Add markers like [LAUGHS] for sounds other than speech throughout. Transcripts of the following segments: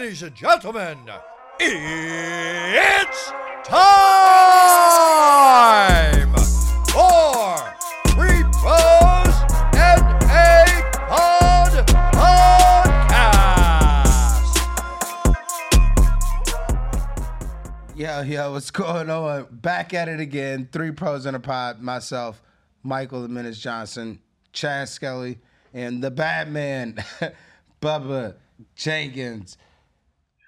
Ladies and gentlemen, it's time for Three Pros and a Pod Podcast. Yo, yo, what's going on? Back at it again. Three pros in a pod. Myself, Michael the Menace Johnson, Chas Skelly, and the Batman, [LAUGHS] Bubba Jenkins.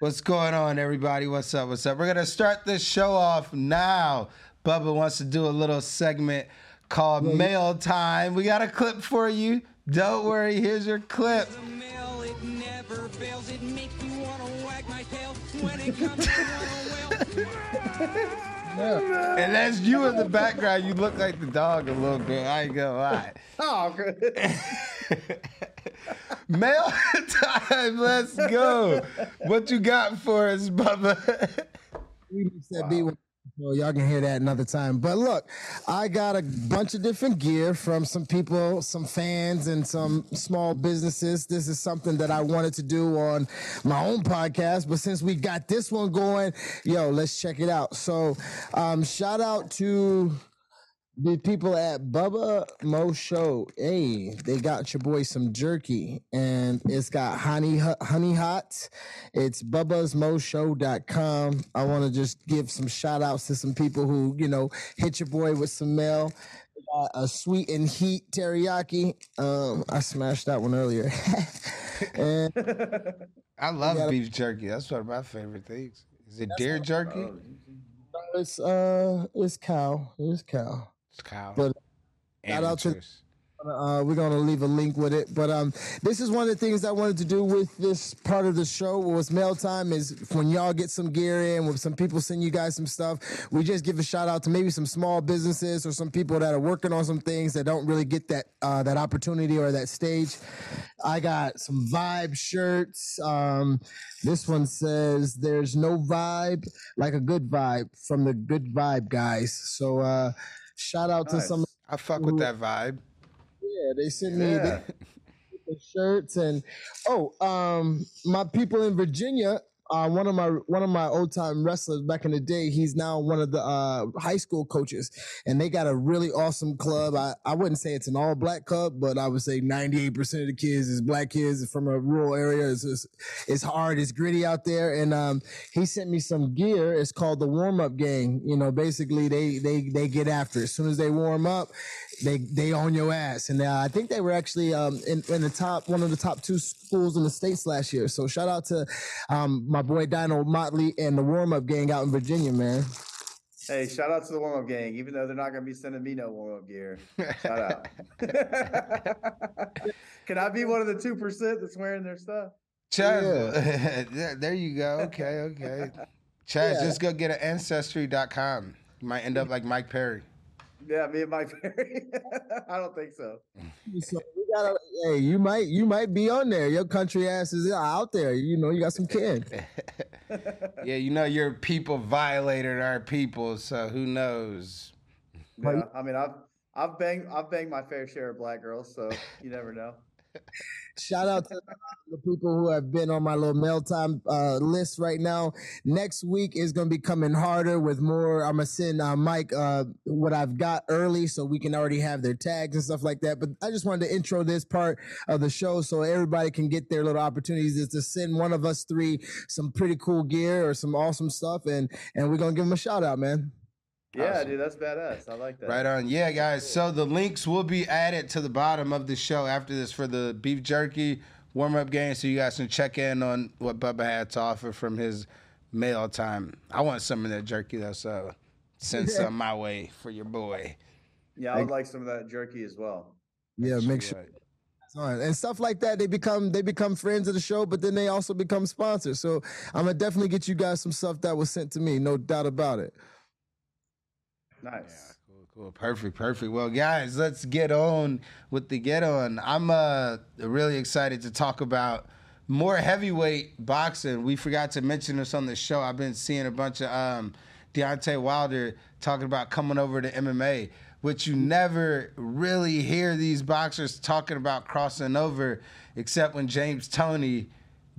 What's going on, everybody? What's up? What's up? We're gonna start this show off now. Bubba wants to do a little segment called Mail Time. We got a clip for you. Don't worry, here's your clip. The mail, it never fails. It makes me wanna wag my tail when it comes to [LAUGHS] And that's you in the background. You look like the dog a little bit. I ain't gonna lie. [LAUGHS] Oh, good. [LAUGHS] Mail time, let's go. What you got for us, Bubba? [LAUGHS] we mix that beat so y'all can hear that another time. But look, I got a bunch of different gear from some people, some fans, and some small businesses. This is something that I wanted to do on my own podcast, but since we got this one going, yo, let's check it out. So, um, shout out to the people at Bubba Mo Show, hey, they got your boy some jerky and it's got honey honey hot. It's bubbasmoshow.com. I want to just give some shout outs to some people who, you know, hit your boy with some mail. A sweet and heat teriyaki. Um, I smashed that one earlier. [LAUGHS] and I love gotta- beef jerky. That's one of my favorite things. Is it deer jerky? it's uh it's cow. It's cow. Cow. But shout out to- Uh, we're gonna leave a link with it, but um, this is one of the things I wanted to do with this part of the show. Was mail time is when y'all get some gear in, when some people send you guys some stuff, we just give a shout out to maybe some small businesses or some people that are working on some things that don't really get that uh, that opportunity or that stage. I got some vibe shirts. Um, this one says "There's no vibe like a good vibe" from the Good Vibe guys. So uh, shout out to some. I fuck with that vibe. Yeah, they sent me Yeah. the, the shirts and oh, um, my people in Virginia. Uh, one of my one of my old time wrestlers back in the day. He's now one of the uh, high school coaches, and they got a really awesome club. I, I wouldn't say it's an all black club, but I would say ninety eight percent of the kids is black kids from a rural area. It's it's, it's hard, it's gritty out there, and um, he sent me some gear. It's called the warm up gang. You know, basically they they they get after it. as soon as they warm up they they own your ass. And uh, I think they were actually um, in, in the top one of the top two schools in the states last year. So shout out to um, my boy Dino Motley and the warm up gang out in Virginia, man. Hey, shout out to the warm up gang, even though they're not going to be sending me no warm up gear. Shout [LAUGHS] out. [LAUGHS] Can I be one of the 2% that's wearing their stuff? Chaz, yeah, [LAUGHS] there you go. Okay, okay. Chaz, Yeah. just go get an ancestry.com. You might end up like Mike Perry. Yeah, me and Mike Perry. [LAUGHS] I don't think so. So we gotta, hey, you might you might be on there. Your country ass is out there. You know, you got some kin. [LAUGHS] Yeah, you know your people violated our people, so who knows? Yeah, I mean, I've I've banged I've banged my fair share of black girls, so you never know. Shout out to the people who have been on my little mail time uh, list right now. Next week is going to be coming harder with more. I'm going to send uh, Mike uh, what I've got early so we can already have their tags and stuff like that. But I just wanted to intro this part of the show so everybody can get their little opportunities is to send one of us three some pretty cool gear or some awesome stuff. And, and we're going to give them a shout out, man. Yeah, Awesome. dude, that's badass. I like that. Right on. Yeah, guys. So the links will be added to the bottom of the show after this for the beef jerky warm up game. So you guys can check in on what Bubba had to offer from his mail time. I want some of that jerky though, so send some my way for your boy. Yeah, I would like some of that jerky as well. Yeah, That's make sure. right. and stuff like that they become they become friends of the show but then they also become sponsors so i'm gonna definitely get you guys some stuff that was sent to me no doubt about it Nice. Yeah, Cool, cool. Perfect, perfect. Well, guys, let's get on with the get on. I'm uh really excited to talk about more heavyweight boxing. We forgot to mention this on the show. I've been seeing a bunch of um Deontay Wilder talking about coming over to MMA, which you never really hear these boxers talking about crossing over, except when James Toney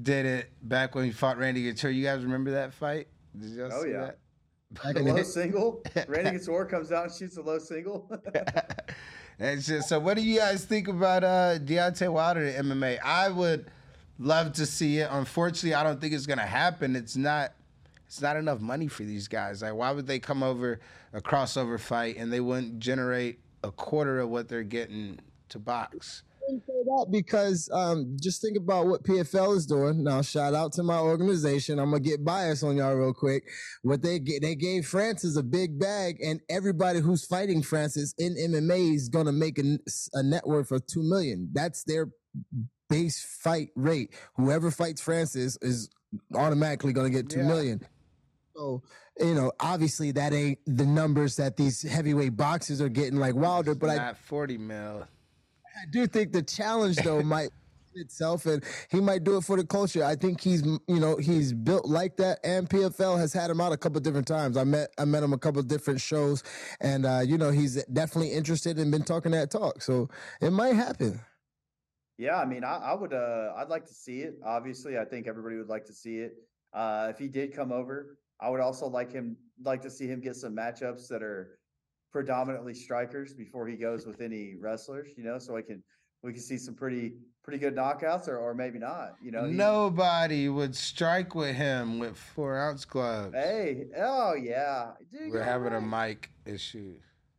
did it back when he fought Randy Couture. You guys remember that fight? Did y'all Oh, see yeah. that? In the low single. Randy [LAUGHS] Couture comes out and shoots a low single. [LAUGHS] And shit. So, what do you guys think about uh, Deontay Wilder in MMA? I would love to see it. Unfortunately, I don't think it's gonna happen. It's not. It's not enough money for these guys. Like, why would they come over a crossover fight and they wouldn't generate a quarter of what they're getting to box? Say that because um, just think about what PFL is doing. Now, shout out to my organization. I'm gonna get biased on y'all real quick. What they get, they gave Francis a big bag, and everybody who's fighting Francis in MMA is gonna make a, a net worth of two million. That's their base fight rate. Whoever fights Francis is automatically gonna get two Yeah. million. So, you know, obviously that ain't the numbers that these heavyweight boxers are getting like Wilder, but I not forty mil. I do think the challenge though [LAUGHS] might itself and he might do it for the culture. I think he's you know he's built like that and PFL has had him out a couple different times. I met I met him a couple different shows and uh you know he's definitely interested and been talking that talk. So it might happen. Yeah, I mean, I, I would, uh, I'd like to see it. Obviously, I think everybody would like to see it. Uh, if he did come over, I would also like him, like to see him get some matchups that are predominantly strikers before he goes with any wrestlers. You know, so I can, we can see some pretty, pretty good knockouts, or, or maybe not. You know, he- Nobody would strike with him with four ounce gloves. Hey, oh yeah, dude, We're you're having a mic issue.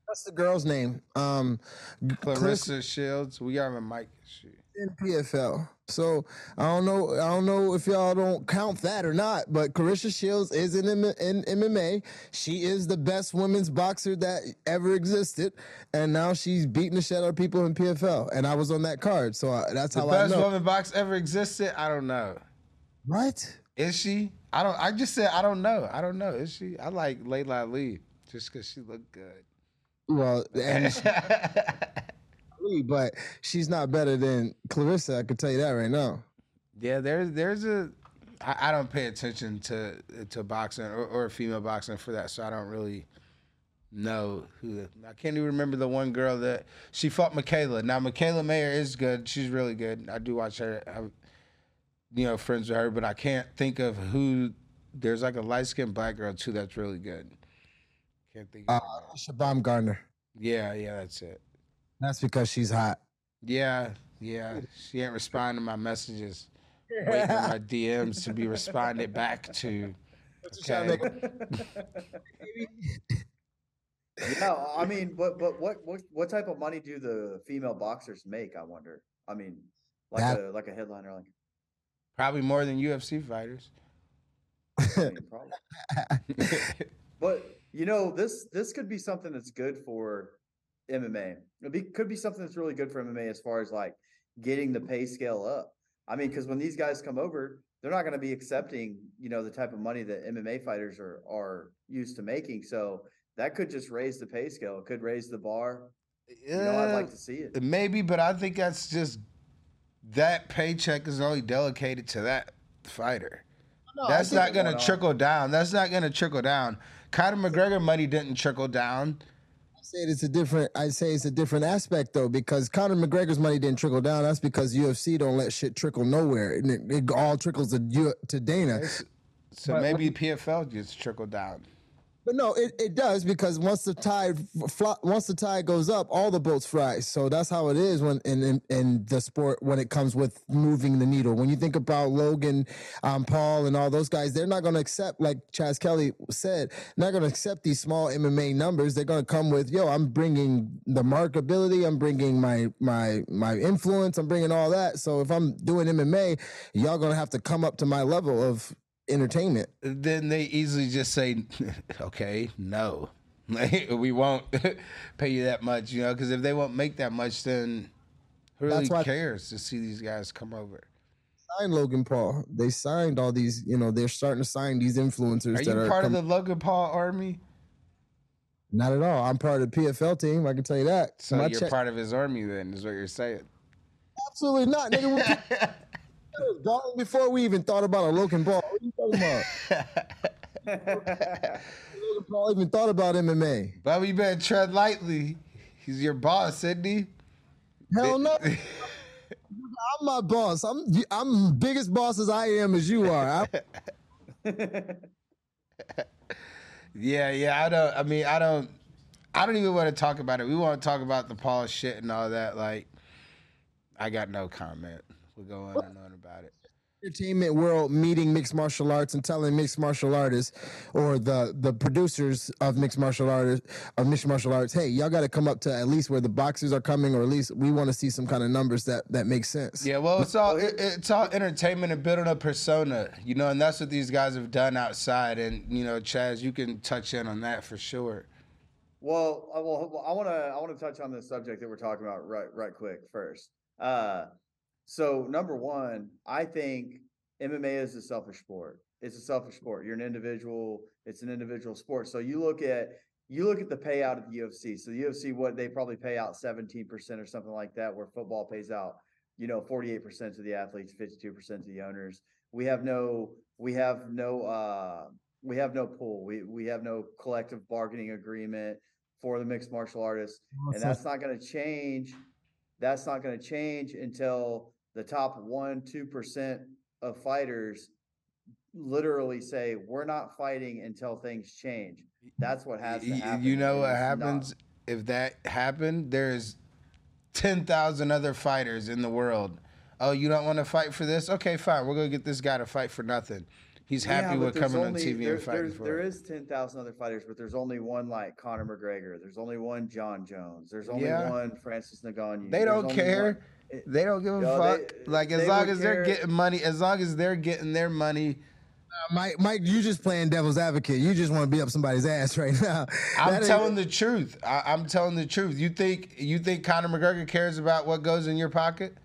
What's the girl's name? Um Claressa Shields, we have a mic issue. In PFL. So I don't know. I don't know if y'all don't count that or not. But Claressa Shields is in, M- in MMA. She is the best women's boxer that ever existed, and now she's beating the shit out of people in PFL. And I was on that card, so I, that's The how I know. The best woman box ever existed? I don't know. What? Is she? I don't. I just said I don't know. I don't know. Is she? I like Laila Ali just because she looked good. Well, and [LAUGHS] but she's not better than Claressa. I can tell you that right now. yeah, there's there's a. I, I don't pay attention to to boxing or, or female boxing for that, so I don't really know who. I can't even remember the one girl that she fought Mikaela. Now Mikaela Mayer is good. She's really good. I do watch her. I, you know, friends with her, but I can't think of who. There's like a light skinned black girl too that's really good. Can't think. Uh. Shabam Gardner. Yeah, yeah, that's it. That's because she's hot. Yeah, yeah. She ain't responding to my messages. Waiting on my [LAUGHS] DMs to be responded back to. Okay. [LAUGHS] Yeah, I mean, but but what what what type of money do the female boxers make? I wonder. I mean, like That- a like a headliner, like Probably more than UFC fighters. I mean. [LAUGHS] But you know, this this could be something that's good for MMA. It be, could be something that's really good for MMA as far as like getting the pay scale up. I mean, because when these guys come over, they're not going to be accepting, you know, the type of money that MMA fighters are are used to making. So that could just raise the pay scale. It could raise the bar. You know, I'd like to see it. Maybe, but I think that's just that paycheck is only dedicated to that fighter. that's not going to went on. trickle down. That's not going to trickle down. Conor McGregor money didn't trickle down. Say it's a different. I say it's a different aspect though, because Conor McGregor's money didn't trickle down. That's because UFC don't let shit trickle nowhere, and it, it all trickles to to Dana. So maybe PFL just trickled down. But no, it, it does because once the tide once the tide goes up, all the boats rise. So that's how it is when in, in in the sport when it comes with moving the needle. When you think about Logan, um, Paul, and all those guys, they're not going to accept like Chas Skelly said, not going to accept these small MMA numbers. They're going to come with, yo, I'm bringing the markability, I'm bringing my my my influence, I'm bringing all that. So if I'm doing MMA, y'all going to have to come up to my level of entertainment. Then they easily just say, [LAUGHS] okay, no. [LAUGHS] We won't [LAUGHS] pay you that much, you know, because if they won't make that much, then who really cares to see these guys come over? signed Logan Paul. They signed all these, you know, they're starting to sign these influencers Are that you are part com- of the Logan Paul army? not at all. I'm part of the PFL team. I can tell you that. So My you're check- part of his army, then, is what you're saying. absolutely not. Nigga, was before we even thought about a Logan Paul. What are you talking about? [LAUGHS] Logan Paul even thought about MMA. But you better tread lightly. He's your boss, isn't? Hell no. [LAUGHS] I'm my boss. I'm I'm biggest boss as I am as you are. [LAUGHS] Yeah, yeah. I don't. I mean, I don't. I don't even want to talk about it. We want to talk about the Paul shit and all that. Like, I got no comment. We'll go on and on about it. entertainment world meeting mixed martial arts and telling mixed martial artists or the the producers of mixed martial artists of mixed martial arts, hey, y'all got to come up to at least where the boxers are coming, or at least we want to see some kind of numbers that that make sense. Yeah, well, it's all it, it's all entertainment and building a persona, you know, and that's what these guys have done outside. And you know, Chaz, you can touch in on that for sure. Well, I, well, I want to I want to touch on the subject that we're talking about right right quick first. Uh, so number one, I think MMA is a selfish sport. It's a selfish sport. You're an individual. It's an individual sport. So you look at you look at the payout of the UFC. So the UFC, what they probably pay out 17% or something like that, where football pays out, you know, 48% to the athletes, 52% to the owners. We have no we have no uh we have no pool. We we have no collective bargaining agreement for the mixed martial artists. And that's not going to change. That's not going to change until the top one, two percent of fighters literally say, We're not fighting until things change. That's what has to happen. You know what it's not- happens if that happened? There's ten thousand other fighters in the world. Oh, you don't want to fight for this? Okay, fine. We're gonna get this guy to fight for nothing. He's happy but with there's coming only- on TV there- and fighting there's- for There it. is ten thousand other fighters, but there's only one like Conor McGregor. There's only one Jon Jones. There's only Yeah. one Francis Ngannou. They There's don't only care. one- it- They don't give a Yo, fuck. they- eh, like as they long would as they're care- getting money, as long as they're getting their money. Mike, Mike, you just playing devil's advocate. You just want to beat up somebody's ass [LAUGHS] right now. I'm That ain't- telling the truth. I, I'm telling the truth. You think you think Conor McGregor cares about what goes in your pocket,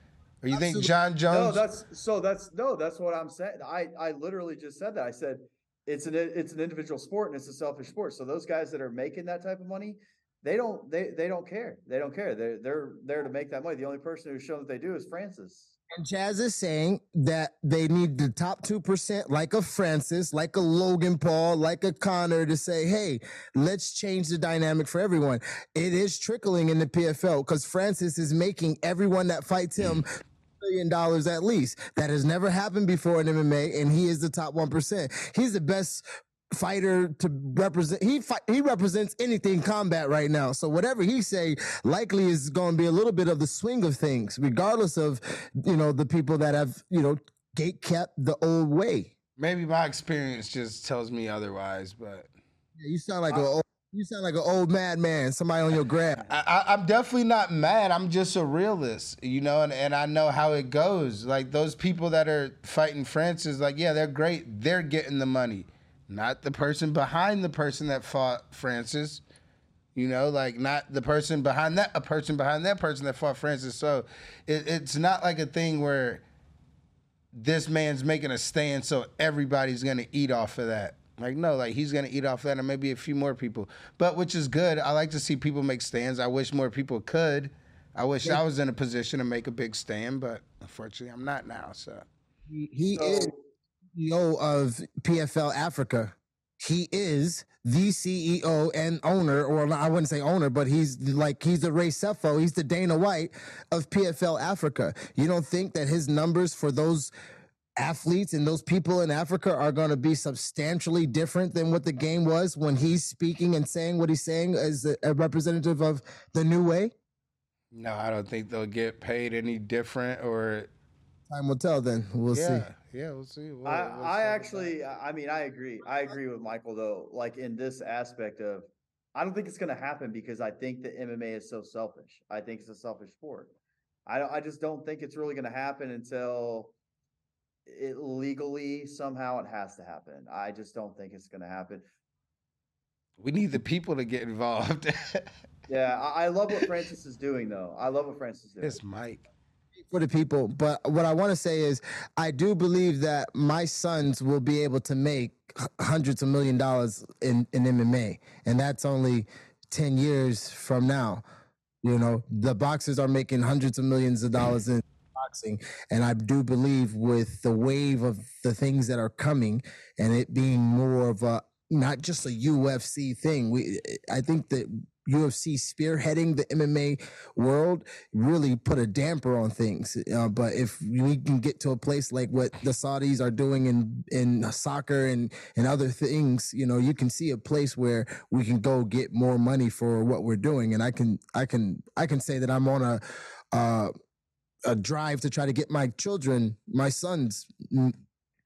or you think John John No, that's so. That's no. That's what I'm saying. I I literally just said that. I said it's an it's an individual sport and it's a selfish sport. So those guys that are making that type of money, they don't they they don't care. They don't care. They're they're there to make that money. The only person who's shown that they do is Francis. And Chaz is saying that they need the top 2%, like a Francis, like a Logan Paul, like a Conor, to say, hey, let's change the dynamic for everyone. It is trickling in the PFL because Francis is making everyone that fights him hmm. Million dollars at least. That has never happened before in MMA, and he is the top 1%. He's the best fighter to represent he fight, he represents anything combat right now so whatever he say likely is going to be a little bit of the swing of things regardless of you know the people that have you know gate kept the old way Maybe my experience just tells me otherwise, but yeah, you sound like a old, you sound like an old madman somebody on your grab I, I'm definitely not mad. I'm just a realist, you know, and, and I know how it goes. Like those people that are fighting Francis, like, yeah, they're great. They're getting the money, not the person behind the person that fought Francis. You know, like not the person behind that, a person behind that person that fought Francis. So it, it's not like a thing where this man's making a stand, so everybody's gonna eat off of that. Like no, like he's gonna eat off that, and maybe a few more people. But which is good. I like to see people make stands. I wish more people could. I wish I was in a position to make a big stand, but unfortunately, I'm not now. So he, he So- is CEO of PFL Africa. He is the CEO and owner, or I wouldn't say owner, but he's like he's the Ray Sefo, he's the Dana White of PFL Africa. You don't think that his numbers for those athletes and those people in Africa are going to be substantially different than what the game was when he's speaking and saying what he's saying as a, a representative of the new way? no, I don't think they'll get paid any different. Or Time will tell. Then we'll see. yeah, yeah, we'll see. We'll- I, we'll I about actually, I I mean, I agree. I agree with Michael though. Like in this aspect of, I don't think it's going to happen because I think the MMA is so selfish. I think it's a selfish sport. I don't- I just don't think it's really going to happen until it legally somehow it has to happen. I just don't think it's going to happen. we need the people to get involved. [LAUGHS] Yeah, I, I love what Francis is doing though. I love what Francis is doing. it's Mike. for the people. But what I want to say is, I do believe that my sons will be able to make hundreds of million dollars in, in MMA, and that's only ten years from now. You know, the boxers are making hundreds of millions of dollars [CLEARS THROAT] in boxing, and I do believe with the wave of the things that are coming, and it being more of a not just a UFC thing. We, I think that UFC spearheading the MMA world really put a damper on things. Uh, but if we can get to a place like what the Saudis are doing in in soccer and and other things, you know, you can see a place where we can go get more money for what we're doing. And I can I can I can say that I'm on a uh, a drive to try to get my children, my sons, mm,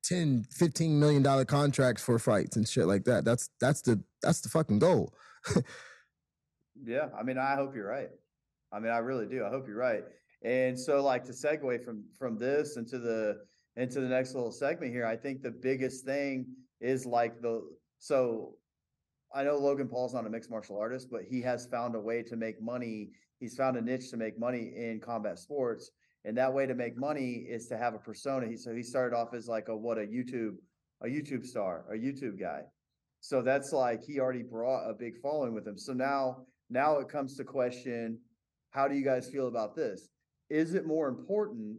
10, 15 million dollar contracts for fights and shit like that. That's that's the that's the fucking goal. Yeah, I mean, I hope you're right. I mean, I really do. I hope you're right. And so, like to segue from from this into the into the next little segment here, I think the biggest thing is like the so I know Logan Paul's not a mixed martial artist, but he has found a way to make money. He's found a niche to make money in combat sports, and that way to make money is to have a persona. He so he started off as like a what a YouTube a YouTube star, a YouTube guy. So that's like he already brought a big following with him. So now now it comes to question how do you guys feel about this? Is it more important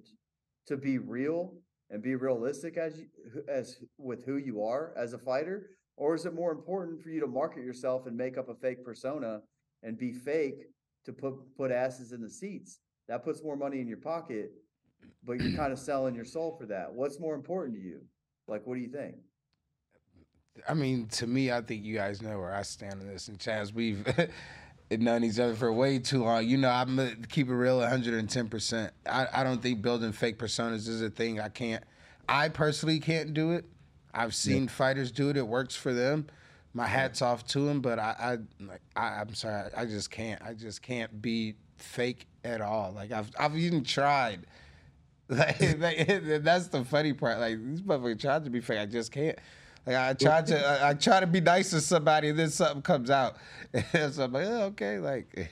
to be real and be realistic as you, as with who you are as a fighter or is it more important for you to market yourself and make up a fake persona and be fake to put put asses in the seats? That puts more money in your pocket, but you're kind of [CLEARS THROAT] selling your soul for that. What's more important to you? Like what do you think? I mean, to me, I think you guys know where I stand on this. And Chaz, we've [LAUGHS] known each other for way too long. You know, I'm gonna keep it real 110%. I, I don't think building fake personas is a thing. I can't, I personally can't do it. I've seen fighters do it. It works for them. My hat's off to them, but I, I, like, I, I'm sorry, I just can't. I just can't be fake at all. Like I've, I've even tried. [LAUGHS] Like, like, [LAUGHS] that's the funny part. Like these motherfuckers tried to be fake. I just can't. Like I try to, I, I try to be nice to somebody, and then something comes out, [LAUGHS] and so I'm like, oh, okay, like,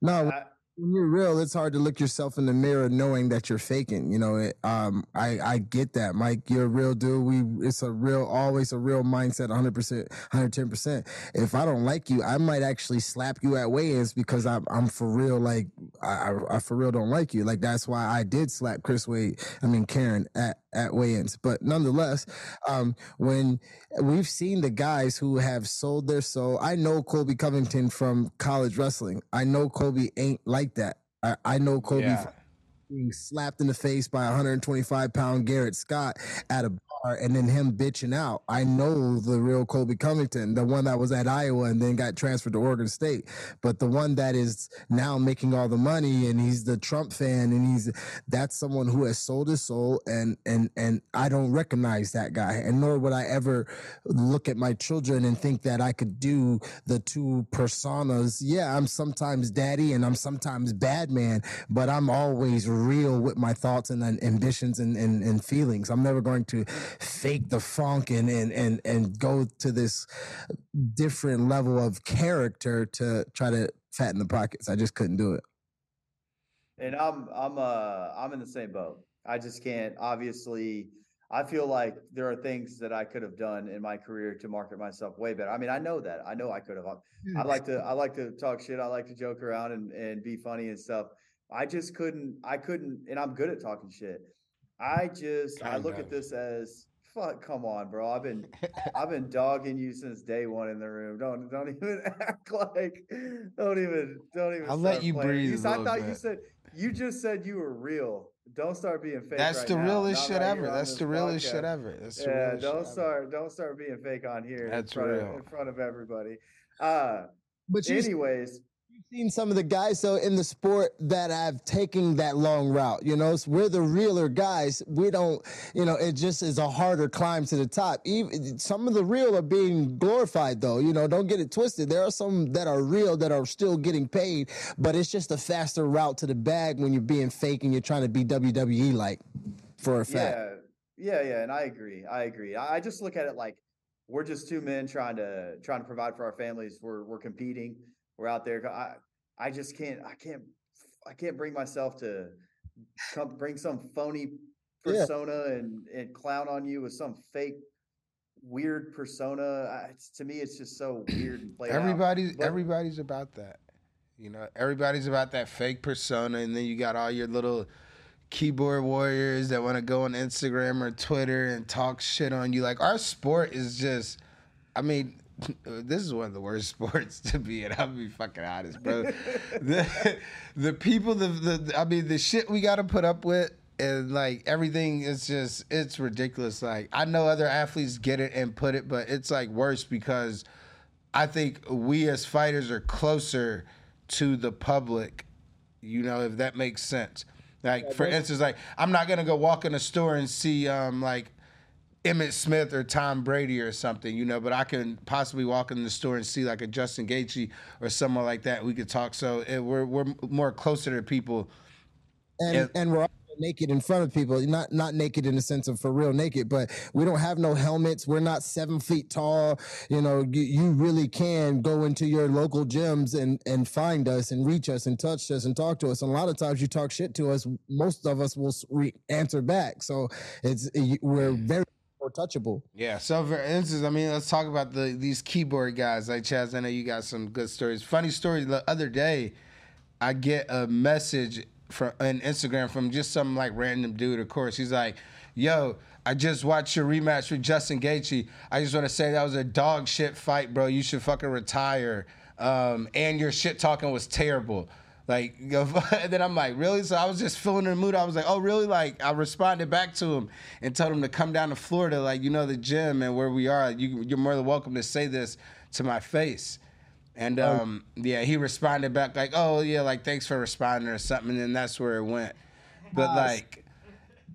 No, I- when you're real, it's hard to look yourself in the mirror knowing that you're faking. You know, it, um, I I get that, Mike. You're a real dude. We it's a real, always a real mindset, 100, percent 110. percent If I don't like you, I might actually slap you at weigh-ins because I'm I'm for real. Like I, I, I for real don't like you. Like that's why I did slap Chris Wade. I mean Karen at at weigh-ins. But nonetheless, um, when we've seen the guys who have sold their soul, I know Colby Covington from college wrestling. I know Colby ain't like that. I, I know Colby yeah. being slapped in the face by a 125 pound Garrett Scott at a bar and then him bitching out. I know the real Colby Covington, the one that was at Iowa and then got transferred to Oregon State, but the one that is now making all the money and he's the Trump fan and he's that's someone who has sold his soul and and and I don't recognize that guy and nor would I ever look at my children and think that I could do the two personas. Yeah, I'm sometimes daddy and I'm sometimes bad man, but I'm always real with my thoughts and, and ambitions and, and, and feelings. I'm never going to fake the funk and, and, and, and go to this different level of character to try to fatten the pockets. I just couldn't do it. And I'm I'm uh I'm in the same boat. I just can't obviously I feel like there are things that I could have done in my career to market myself way better. I mean, I know that. I know I could have. I like to I like to talk shit. I like to joke around and, and be funny and stuff. I just couldn't I couldn't and I'm good at talking shit. I just I I look know. at this as fuck come on, bro. I've been [LAUGHS] I've been dogging you since day one in the room. Don't don't even [LAUGHS] act like don't even don't even I'll let you playing. breathe You, a s- I little thought you said you just said you were real. Don't start being fake. that's right the now, realest not shit right ever. That's the realest shit ever. That's the Yeah, don't shit ever. start don't start being fake on here That's in front real. Of, in front of everybody. Uh But anyways, You've seen some of the guys though in the sport that have taken that long route. You know, we're the realer guys. We don't, you know, it just is a harder climb to the top. Even some of the real are being glorified though. You know, don't get it twisted. There are some that are real that are still getting paid, but it's just a faster route to the bag when you're being fake and you're trying to be WWE like for a fact. Yeah, yeah, yeah, and I agree. I agree. I, just look at it like we're just two men trying to trying to provide for our families. We're we're competing. We're out there. I I just can't. I can't. I can't bring myself to come bring some phony Yeah. persona and and clown on you with some fake weird persona. I, it's, to me, it's just so weird and played. Everybody's But- everybody's about that. You know, everybody's about that fake persona, and then you got all your little keyboard warriors that want to go on Instagram or Twitter and talk shit on you. Like our sport is just, I mean, [LAUGHS] this is one of the worst [LAUGHS] sports to be in. I'll be fucking honest, bro. [LAUGHS] the the people, the, the I mean, the shit we got to put up with, and like everything is just it's ridiculous. Like I know other athletes get it and put it, but it's like worse because I think we as fighters are closer to the public. You know, if that makes sense. Like for instance, like I'm not gonna go walk in a store and see um like Emmitt Smith or Tom Brady or something, you know, but I can possibly walk in the store and see like a Justin Gaethje or someone like that. We could talk. So it, we're we're more closer to people. and Yeah. and we're naked in front of people not not naked in the sense of for real naked but we don't have no helmets we're not seven feet tall you know you, you really can go into your local gyms and and find us and reach us and touch us and talk to us and a lot of times you talk shit to us most of us will re- answer back so it's eh, we're mm. very more touchable Yeah. So for instance, I mean, let's talk about the these keyboard guys. Like Chaz, I know you got some good stories. Funny story. The other day, I get a message from an Instagram from just some like random dude. Of course, he's like, "Yo, I just watched your rematch with Justin Gaethje. I just want to say that was a dog shit fight, bro. You should fucking retire. Um, and your shit talking was terrible." Like, [LAUGHS] and then I'm like, really? So I was just feeling the mood. I was like, oh, really? Like, I responded back to him and told him to come down to Florida, like, you know, the gym and where we are. You, you're more than welcome to say this to my face. And um, yeah, he responded back like, "Oh yeah, like thanks for responding or something." And that's where it went. But like,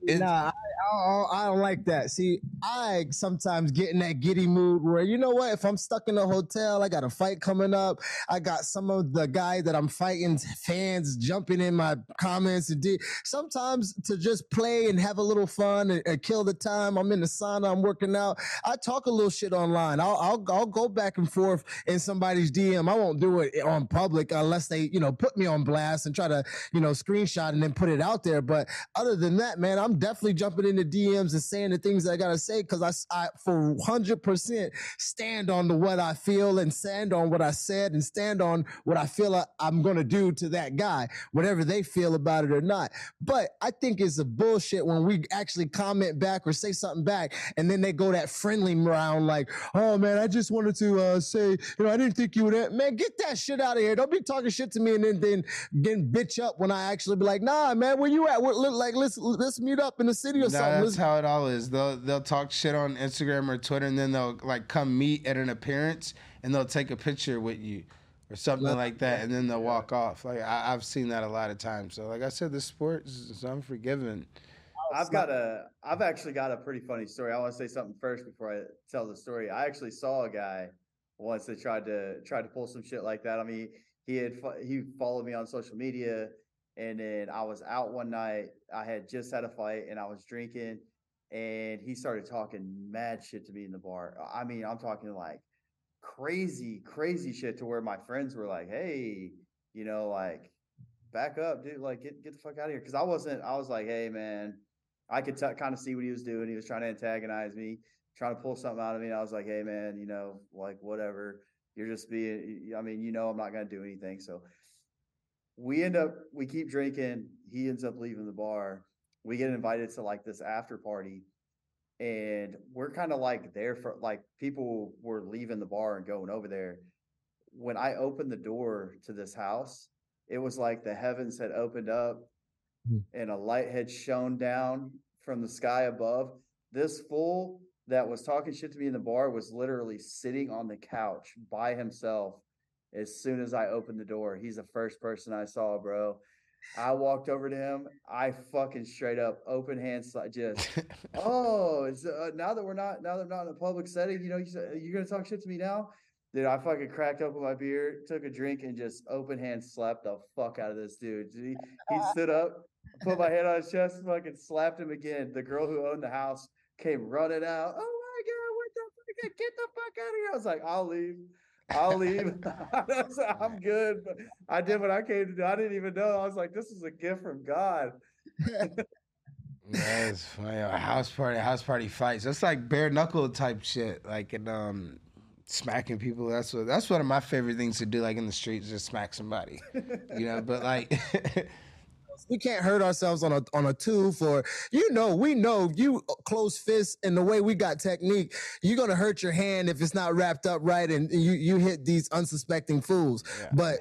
it, Nah, I, I, don't like that. See, I sometimes get in that giddy mood where you know what? If I'm stuck in a hotel, I got a fight coming up. I got some of the guy that I'm fighting fans jumping in my comments and di- sometimes to just play and have a little fun and, and kill the time. I'm in the sauna. I'm working out. I talk a little shit online. I'll, I'll I'll go back and forth in somebody's DM. I won't do it on public unless they you know put me on blast and try to you know screenshot and then put it out there. But other than that, man, I'm definitely jumping into DMs and saying the things I gotta say because I, I for hundred percent stand on the what I feel and stand on what I said and stand on what I feel I, I'm gonna do to that guy, whatever they feel about it or not. But I think it's a bullshit when we actually comment back or say something back and then they go that friendly round like, oh man, I just wanted to uh, say, you know, I didn't think you would. Man, get that shit out of here. Don't be talking shit to me and then then getting bitch up when I actually be like, nah, man, where you at? What, like let's let's meet up in the city or nah, something. that's how it all is. They'll they'll talk shit on Instagram or Twitter, and then they'll like come meet at an appearance, and they'll take a picture with you or something like that, and then they'll walk off. Like I, I've seen that a lot of times. So like I said, the sport is, is unforgiving. I've got a, I've actually got a pretty funny story. I want to say something first before I tell the story. I actually saw a guy once that tried to tried to pull some shit like that. I mean, he had he followed me on social media, and then I was out one night. I had just had a fight, and I was drinking, and he started talking mad shit to me in the bar. I mean, I'm talking like crazy, crazy shit to where my friends were like, "Hey, you know, like." Back up, dude! Like, get get the fuck out of here. Because I wasn't. I was like, "Hey, man, I could t- kind of see what he was doing. He was trying to antagonize me, trying to pull something out of me. And I was like, hey, man, you know, like, whatever. You're just being, I mean, you know, I'm not going to do anything. So we end up, we keep drinking. He ends up leaving the bar. We get invited to like this after party. And we're kind of like there for like people were leaving the bar and going over there. When I opened the door to this house, it was like the heavens had opened up hmm. and a light had shone down from the sky above. This fool that was talking shit to me in the bar was literally sitting on the couch by himself as soon as I opened the door. He's the first person I saw, bro. I walked over to him. I fucking straight up open hands, like just, [LAUGHS] oh, it's, uh, now that we're not, now that I'm not in a public setting, you know, you said, you're gonna talk shit to me now. Dude, I fucking cracked open my beer, took a drink, and just open hand slapped the fuck out of this dude. He, he [LAUGHS] stood up, put my hand on his chest, fucking slapped him again. The girl who owned the house came running out. Oh my god, what the fuck? Get the fuck out of here! I was like, I'll leave. I'll [LAUGHS] leave. [LAUGHS] I was like, I'm good. But I did what I came to do. I didn't even know. I was like, this is a gift from God. [LAUGHS] That's funny. A house party, house party fights. That's like bare knuckle type shit. Like and um, smacking people. That's what. That's one of my favorite things to do. Like in the streets, just smack somebody. You know. But like, we can't hurt ourselves on a on a two for you know we know you uh, close fists and the way we got technique you're gonna hurt your hand if it's not wrapped up right and you you hit these unsuspecting fools but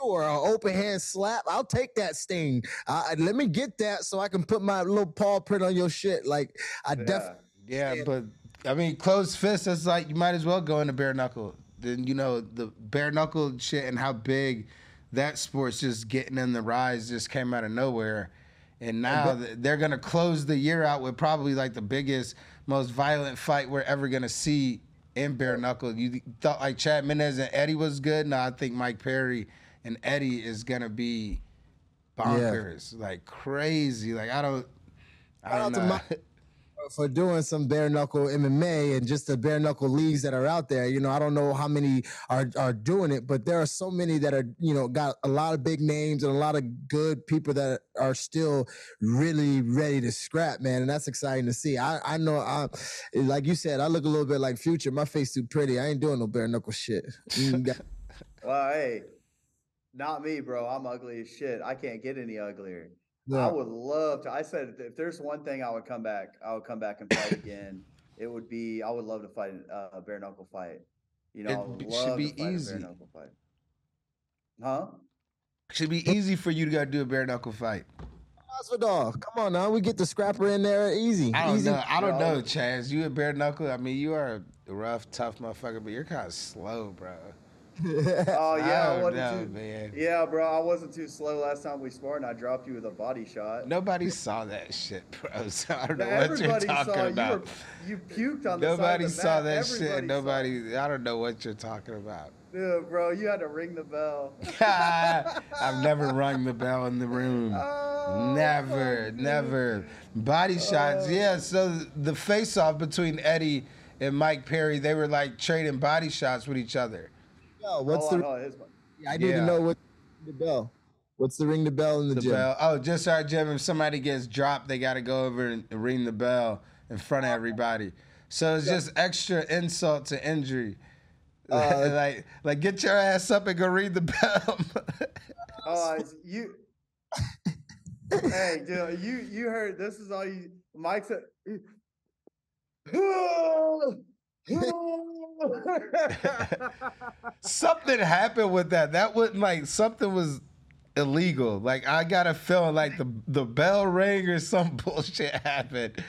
sure an open hand slap i'll take that sting uh, let me get that so i can put my little paw print on your shit like i Yeah. definitely Yeah, but I mean, closed fist. That's like you might as well go into bare knuckle. Then you know the bare knuckle shit and how big that sport's just getting in the rise just came out of nowhere, and now th- they're gonna close the year out with probably like the biggest, most violent fight we're ever gonna see in bare knuckle. You thought like Chad Mendes and Eddie was good. No, I think Mike Perry and Eddie is gonna be bonkers, like crazy. Like I don't, I don't know. For doing some bare knuckle MMA and just the bare knuckle leagues that are out there. You know, I don't know how many are are doing it, but there are so many that are you know got a lot of big names and a lot of good people that are still really ready to scrap, man, and that's exciting to see. I I know I like you said, I look a little bit like Future. My face too pretty. I ain't doing no bare knuckle shit. [LAUGHS] Well, hey, not me, bro. I'm ugly as shit. I can't get any uglier. I would love to. I said if there's one thing I would come back, I would come back and fight again. It would be I would love to fight uh, a bare knuckle fight. You know, I It would b- should be to fight a easy. bare knuckle fight. Huh? Should be easy for you to go do a bare knuckle fight. Masvidal, come on now, we get the scrapper in there easy. I don't easy. know. I don't know, Chaz. You a bare knuckle? I mean, you are a rough, tough motherfucker, but you're kind of slow, bro. [LAUGHS] Oh yeah, I wasn't know, too, man. Yeah, bro, I wasn't too slow last time we sparred, and I dropped you with a body shot. Nobody saw that shit, bro. [LAUGHS] So I don't know Now, what you're talking saw about. you. Were, you puked on the Nobody side of the saw that shit. Everybody saw it. Nobody. I don't know what you're talking about. Dude, bro, you had to ring the bell. [LAUGHS] I've never rung the bell in the room. Oh, Never, dude. never. Body shots, oh. yeah. So the face off between Eddie and Mike Perry, they were like trading body shots with each other. Yo, what's Hold on, the? hold on, here's my- I need Yeah. to know what the bell. What's the ring the bell in the, The gym? bell. Oh, just our gym. If somebody gets dropped, they got to go over and ring the bell in front of everybody. So it's just extra insult to injury. Uh, [LAUGHS] like, like get your ass up and go read the [LAUGHS] bell. Oh, it's- you. hey, dude, you you heard this is all you. Mike said. [LAUGHS] something happened with that. That wasn't like something was illegal. Like I got a feeling like the the bell rang or some [LAUGHS] bullshit happened.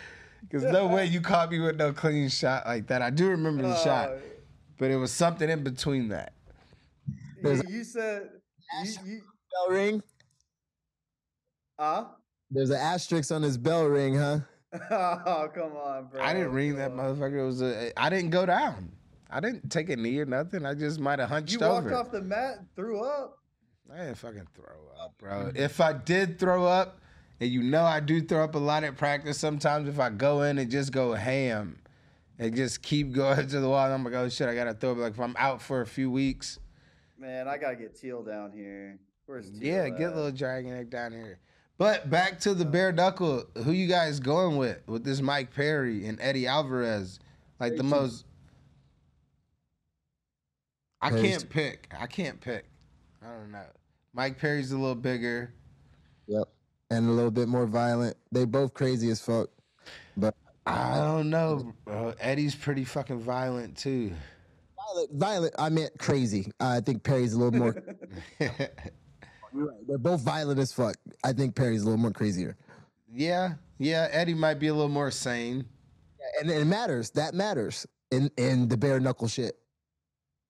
Cause no way you caught me with no clean shot like that. I do remember the shot, Uh, but it was something in between that. you, you said you, you Bell ring. uh There's an asterisk on his bell ring, huh? [LAUGHS] oh come on, bro. I didn't ring that motherfucker. It was a. I didn't go down. I didn't take a knee or nothing. I just might have hunched You walked over. off the mat, and threw up. I didn't fucking throw up, bro. If I did throw up, and you know I do throw up a lot at practice, sometimes if I go in and just go ham and just keep [LAUGHS] going to the wall, I'm like, oh shit, I gotta throw up. Like if I'm out for a few weeks, Man, I gotta get Teal down here. Where's Teal? yeah, get at? little dragon egg down here. But back to the oh. bare knuckle, who you guys going with with this Mike Perry and Eddie Alvarez? Like the most. I Perry's can't pick. I can't pick. I don't know. Mike Perry's a little bigger. Yep. And a little bit more violent. They both crazy as fuck. But I don't know, bro. Eddie's pretty fucking violent too. violent, violent. I meant crazy. I think Perry's a little more. [LAUGHS] You're right. They're both violent as fuck. I think Perry's a little more crazier. yeah, yeah. Eddie might be a little more sane. And it matters. That matters in in the bare knuckle shit.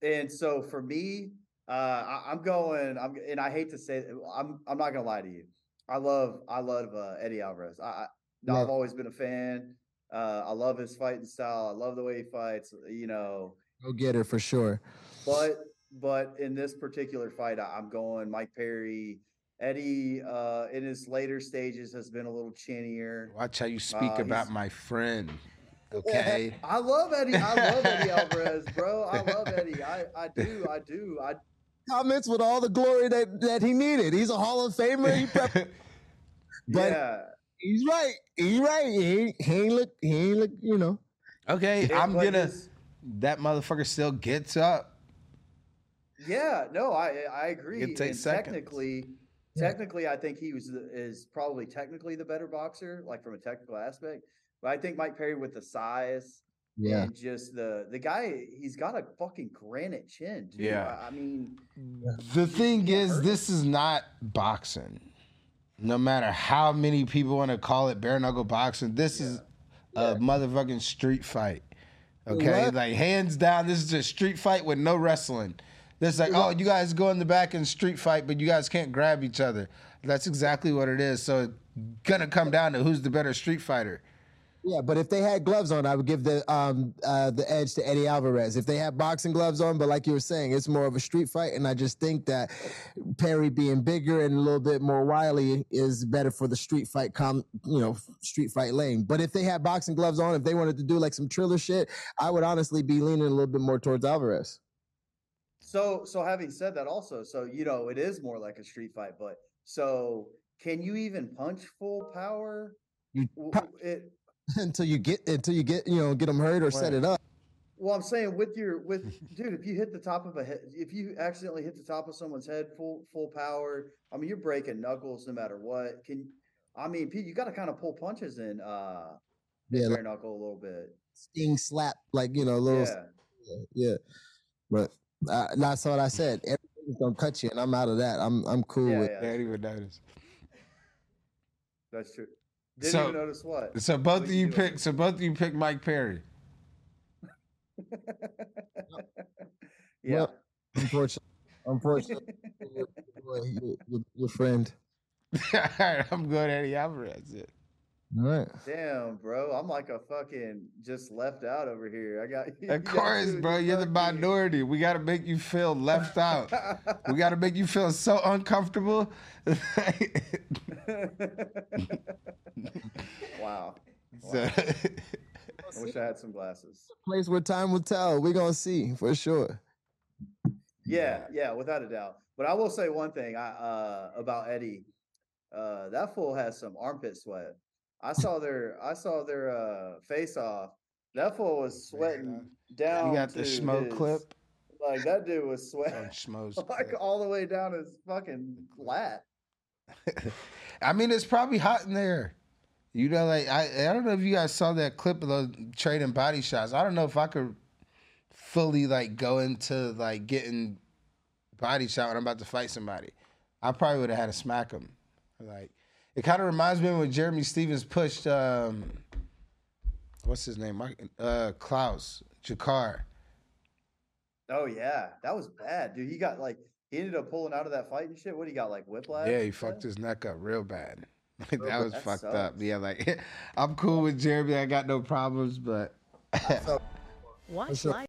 And so for me, uh, I, I'm going. I'm and I hate to say, I'm I'm not gonna lie to you. I love I love uh, Eddie Alvarez. I, I Yeah. I've always been a fan. Uh, I love his fighting style. I love the way he fights. You know, Go get her for sure. but but in this particular fight, I, I'm going Mike Perry. Eddie, uh, in his later stages, has been a little chinnier. Watch how you speak Uh, about my friend. Okay. [LAUGHS] I love Eddie. I love Eddie Alvarez, bro. I love Eddie. I, I do. I do. I Comments with all the glory that that he needed. He's a Hall of Famer. He prep- [LAUGHS] but yeah. he's right. He's right. He ain't, he ain't look. He ain't look. You know. okay, Yeah, I'm gonna. his- That motherfucker still gets up. Yeah, no, I I agree. It takes and seconds. technically, Yeah. Technically, I think he was the, is probably technically the better boxer, like from a technical aspect. But I think Mike Perry with the size Yeah. and just the the guy, he's got a fucking granite chin. Too. Yeah. I, I mean, The thing is, hurt this is not boxing. No matter how many people want to call it bare knuckle boxing, this is a motherfucking street fight. Okay, What? like hands down, this is a street fight with no wrestling. This like, oh, you guys go in the back and street fight, but you guys can't grab each other. That's exactly what it is. So, it's gonna come down to who's the better street fighter. Yeah, but if they had gloves on, I would give the um uh the edge to Eddie Alvarez. If they had boxing gloves on, but like you were saying, it's more of a street fight, and I just think that Perry being bigger and a little bit more wily is better for the street fight com you know street fight lane. But if they had boxing gloves on, if they wanted to do like some Triller shit, I would honestly be leaning a little bit more towards Alvarez. so so having said that, also, so you know, it is more like a street fight. But so, can you even punch full power? You W- punch w- It, until you get until you get you know get them hurt or set it up. Well, I'm saying with your with [LAUGHS] dude, if you hit the top of a head, if you accidentally hit the top of someone's head full full power, I mean you're breaking knuckles no matter what. Can I mean Pete, you got to kind of pull punches in uh Yeah, bare like knuckle a little bit. sting slap like you know a little Yeah, yeah. But uh, that's what I said. [LAUGHS] Everything's gonna cut you, and I'm out of that. I'm I'm cool yeah, with. yeah. Daddy would notice. That's true. Didn't So- even notice what. So both What of you doing? pick. So both of you pick Mike Perry. [LAUGHS] yeah. Well, Unfortunately, unfortunately, [LAUGHS] your, your, your, your- your friend. [LAUGHS] All right, I'm going Eddie Alvarez. Yeah. All right. Damn, bro. I'm like a fucking just left out over here. I got [LAUGHS] you Of course, bro. You're the minority. We got to make you feel left out. we got to make you feel so uncomfortable. [LAUGHS] wow. [LAUGHS] So- I wish I had some glasses. Place where time will tell. We're gonna see for sure. Yeah, yeah, without a doubt. But I will say one thing I, uh, about Eddie. Uh, that fool has some armpit sweat. I saw their I saw their uh, face off. That fool was sweating down. you got the smoke his- clip. Like that dude was [LAUGHS] Oh, sweating schmoes [LAUGHS] like clip. all the way down his fucking [LAUGHS] lat. I mean, it's probably hot in there. You know, like I, I don't know if you guys saw that clip of those trading body shots. I don't know if I could fully like go into like getting body shot when I'm about to fight somebody. I probably would have had to smack him. Like it kind of reminds me of when Jeremy Stephens pushed um, what's his name, uh, Klaus Jakar. Oh yeah, that was bad, dude. He got like he ended up pulling out of that fight and shit. What he got like whiplash? Yeah, he fucked his neck up real bad. [LAUGHS] Like, that was That fucked up. sucks. Yeah, like [LAUGHS] I'm cool with Jeremy. I got no problems, but Watch sure. life.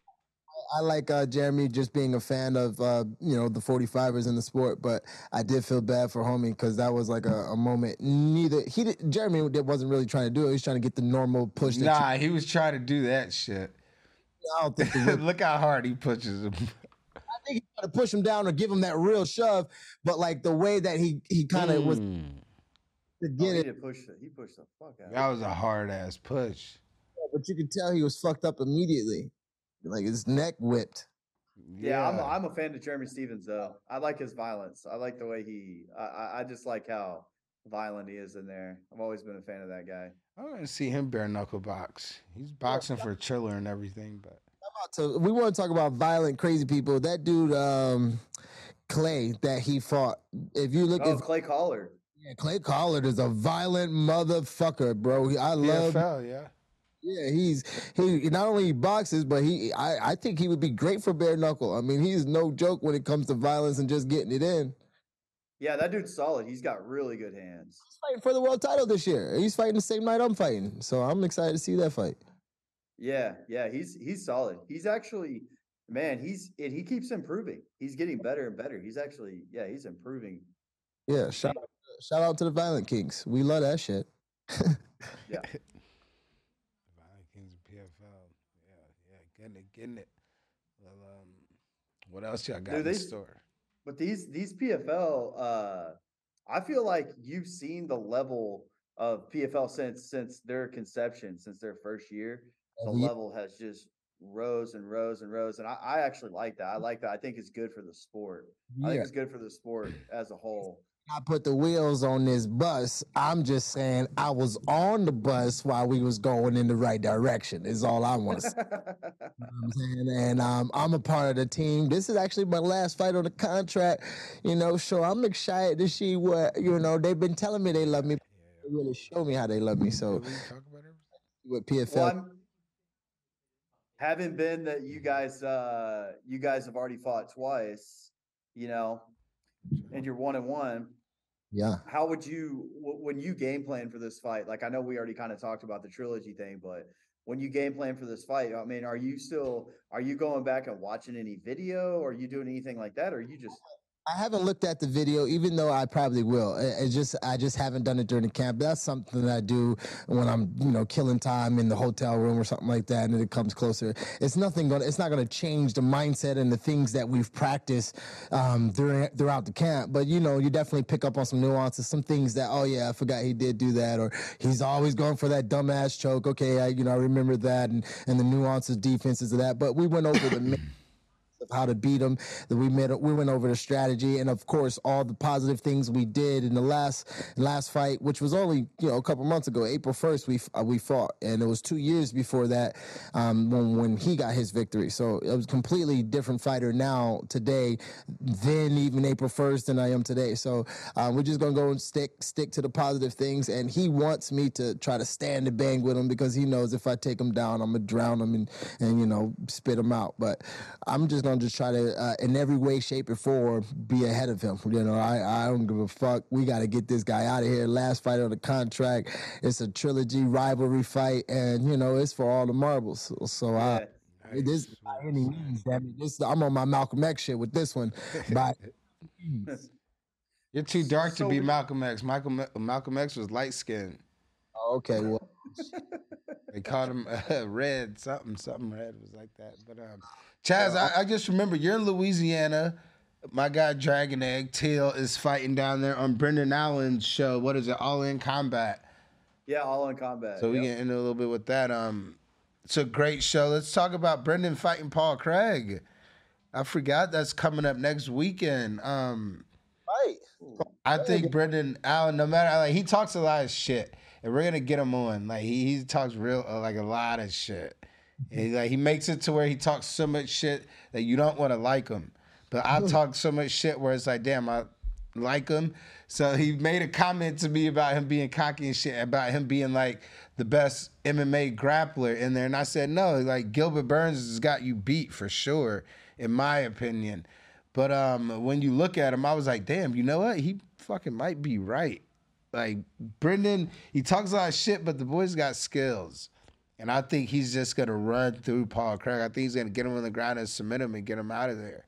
I like uh, Jeremy just being a fan of uh, you know the 45ers in the sport, but I did feel bad for homie because that was like a, a moment. Neither he did, Jeremy wasn't really trying to do it. He was trying to get the normal push. That nah, he was trying to do that shit. I don't think the [LAUGHS] Look how hard he pushes him. I think he tried to push him down or give him that real shove, but like the way that he he kind of was to Mm, Oh, get he it, did push he pushed the fuck out. that was a hard ass push. but you could tell he was fucked up immediately, like his neck whipped. Yeah, I'm, I'm a fan of Jeremy Stephens though. I like his violence. I like the way he. I, I, I just like how violent he is in there. I've always been a fan of that guy. I want to see him bare knuckle box. He's boxing for Triller and everything, but So we want to talk about violent, crazy people. That dude, um, Clay, that he fought. If you look Oh, at Clay Collard. Yeah, Clay Collard is a violent motherfucker, bro. I love. PFL, yeah. Yeah, he's he not only boxes, but he I I think he would be great for bare knuckle. I mean, he's no joke when it comes to violence and just getting it in. Yeah, that dude's solid. He's got really good hands. He's fighting for the world title this year. He's fighting the same night I'm fighting, so I'm excited to see that fight. Yeah, yeah, he's he's solid. He's actually, man, he's and he keeps improving. He's getting better and better. He's actually, yeah, he's improving. Yeah, shout out, shout out to the Violent Kings. We love that shit. [LAUGHS] Yeah. Vikings PFL. Yeah, yeah, getting it. Well, um, what else y'all got Dude, in the store? But these these PFL, uh, I feel like you've seen the level of PFL since since their conception, since their first year. The Yeah. level has just rose and rose and rose, and I, I actually like that. I like that. I think it's good for the sport. I think it's good for the sport as a whole. I put the wheels on this bus. I'm just saying I was on the bus while we was going in the right direction. Is all I want to say. You know what I'm saying? And um, I'm a part of the team. This is actually my last fight on the contract. You know, so I'm excited to see what you know. They've been telling me they love me. They really show me how they love me. So with PFL, Well, I'm, having been that you guys, uh, you guys have already fought twice, you know, and you're one and one. Yeah. How would you, when you game plan for this fight? Like, I know we already kind of talked about the trilogy thing, but when you game plan for this fight, I mean, are you still, are you going back and watching any video? Or are you doing anything like that? Or are you just, I haven't looked at the video, even though I probably will. It, just I just haven't done it during the camp. That's something that I do when I'm you know killing time in the hotel room or something like that, and it comes closer. It's nothing going. It's not going to change the mindset and the things that we've practiced um, during throughout the camp. But you know, you definitely pick up on some nuances, some things that oh yeah, I forgot he did do that, or he's always going for that dumbass choke. Okay, I you know I remember that, and and the nuances, defenses of that. But we went over the. Of how to beat them. That we made, we went over the strategy, and of course, all the positive things we did in the last last fight, which was only you know a couple months ago, April first, we uh, we fought, and it was two years before that um, when when he got his victory. So it was completely different fighter now today than even April first than I am today. So um, we're just gonna go and stick stick to the positive things, and he wants me to try to stand and bang with him because he knows if I take him down, I'm gonna drown him and and you know spit him out. But I'm just gonna just try to, uh, in every way, shape, or form, be ahead of him. You know, I, I don't give a fuck. We got to get this guy out of here. Last fight on the contract. It's a trilogy rivalry fight, and you know, it's for all the marbles. So, so I. Yeah. This by any means, damn it. This I'm on my Malcolm X shit with this one. But [LAUGHS] You're too dark So to be we- Malcolm X. Malcolm Malcolm X was light skinned. okay, well, They called him uh, [LAUGHS] red, something, something red was like that. But um, Chas, I, I just remember you're in Louisiana. My guy Dragon Egg Teal is fighting down there on Brendan Allen's show. What is it? All in Combat. yeah, all in combat. So we Yep. get into a little bit with that. Um, it's a great show. Let's talk about Brendan fighting Paul Craig. I forgot that's coming up next weekend. Um, right. I think Brendan Allen, no matter like he talks a lot of shit, and we're gonna get him on. Like he, he talks real uh, like a lot of shit. And like he makes it to where he talks so much shit that you don't want to like him. But I talk so much shit where it's like, damn, I like him. So he made a comment to me about him being cocky and shit, about him being like the best MMA grappler in there. And I said, no, like Gilbert Burns has got you beat for sure, in my opinion. But um, when you look at him, I was like, damn, you know what? He fucking might be right. Like Brendan, he talks a lot of shit, but the boy's got skills. And I think he's just gonna run through Paul Craig. I think he's gonna get him on the ground and submit him and get him out of there.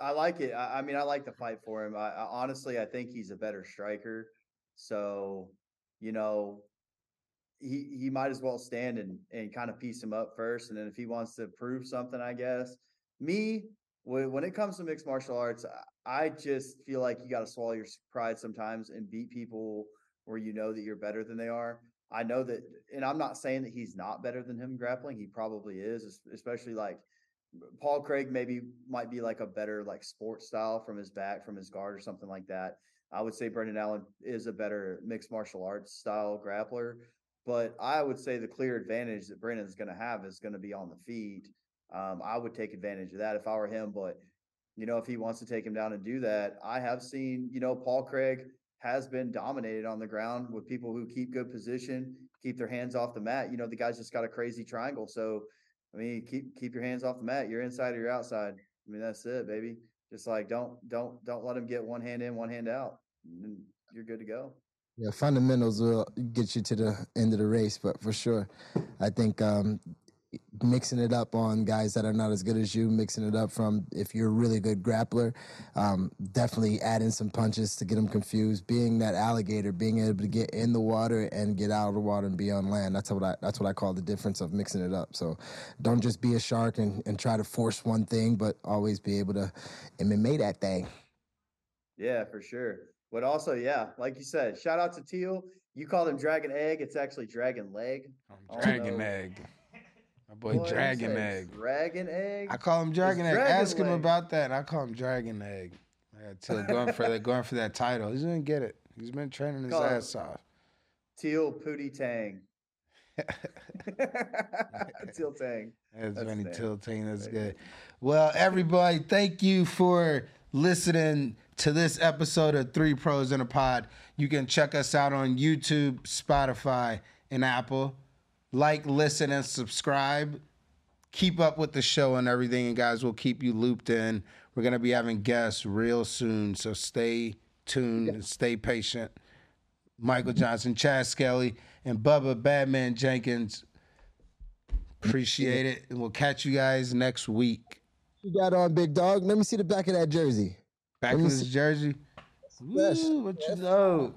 I like it. I, I mean, I like the fight for him. I, I honestly, I think he's a better striker. So, you know, he he might as well stand and and kind of piece him up first, and then if he wants to prove something, I guess. Me, when it comes to mixed martial arts, I just feel like you got to swallow your pride sometimes and beat people where you know that you're better than they are. I know that, and I'm not saying that he's not better than him grappling. He probably is, especially like Paul Craig maybe might be like a better like sports style from his back, from his guard or something like that. I would say Brendan Allen is a better mixed martial arts style grappler, but I would say the clear advantage that Brendan's going to have is going to be on the feet. Um, I would take advantage of that if I were him, but you know, if he wants to take him down and do that, I have seen, you know, Paul Craig has been dominated on the ground with people who keep good position, keep their hands off the mat. You know, the guy's just got a crazy triangle. So, I mean, keep keep your hands off the mat. You're inside or you're outside. I mean, that's it, baby. Just like don't don't don't let him get one hand in, one hand out. And you're good to go. Yeah, fundamentals will get you to the end of the race, but for sure, I think um, mixing it up on guys that are not as good as you, mixing it up from if you're a really good grappler, um, definitely adding some punches to get them confused. Being that alligator, being able to get in the water and get out of the water and be on land. That's what I that's what I call the difference of mixing it up. So don't just be a shark and, and try to force one thing, but always be able to MMA that thing. Yeah, for sure. But also, yeah, like you said, shout out to Teal. You called him Dragon Egg. It's actually Dragon Leg. Oh, Dragon no. Egg. My boy Dragon? Egg. Dragon Egg. I call him Dragon Egg. Dragon Ask him about that. and I call him Dragon Egg. Yeah, Till [LAUGHS] going for that going for that title. He's gonna get it. He's been training his Call ass off. Teal Pootie Tang. [LAUGHS] [LAUGHS] Teal Tang. That's, That's funny fair. tilting. That's good. Well, everybody, thank you for listening to this episode of Three Pros in a Pod. You can check us out on YouTube, Spotify, and Apple. Like, listen, and subscribe. Keep up with the show and everything, and guys, we'll keep you looped in. We're gonna be having guests real soon, so stay tuned and stay patient. Michael Johnson, Chas Skelly, and Bubba Badman Jenkins. Appreciate it. And we'll catch you guys next week. You got on, big dog. Let me see the back of that jersey. Back me this jersey. Ooh, what you know?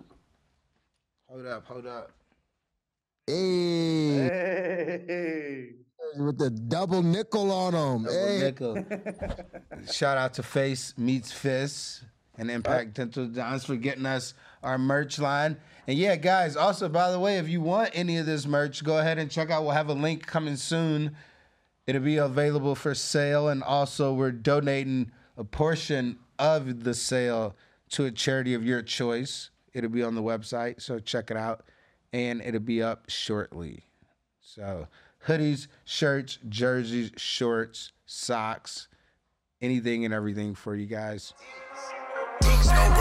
Hold up, hold up. Hey, Hey. with the double nickel on them. Double Hey, nickel. [LAUGHS] Shout out to Face Meets Fist and Impact uh. Dental Johns for getting us our merch line. And yeah, guys, also, by the way, if you want any of this merch, go ahead and check out. We'll have a link coming soon. It'll be available for sale. And also, we're donating a portion of the sale to a charity of your choice. It'll be on the website, so check it out and it'll be up shortly. So, hoodies, shirts, jerseys, shorts, socks, anything and everything for you guys. No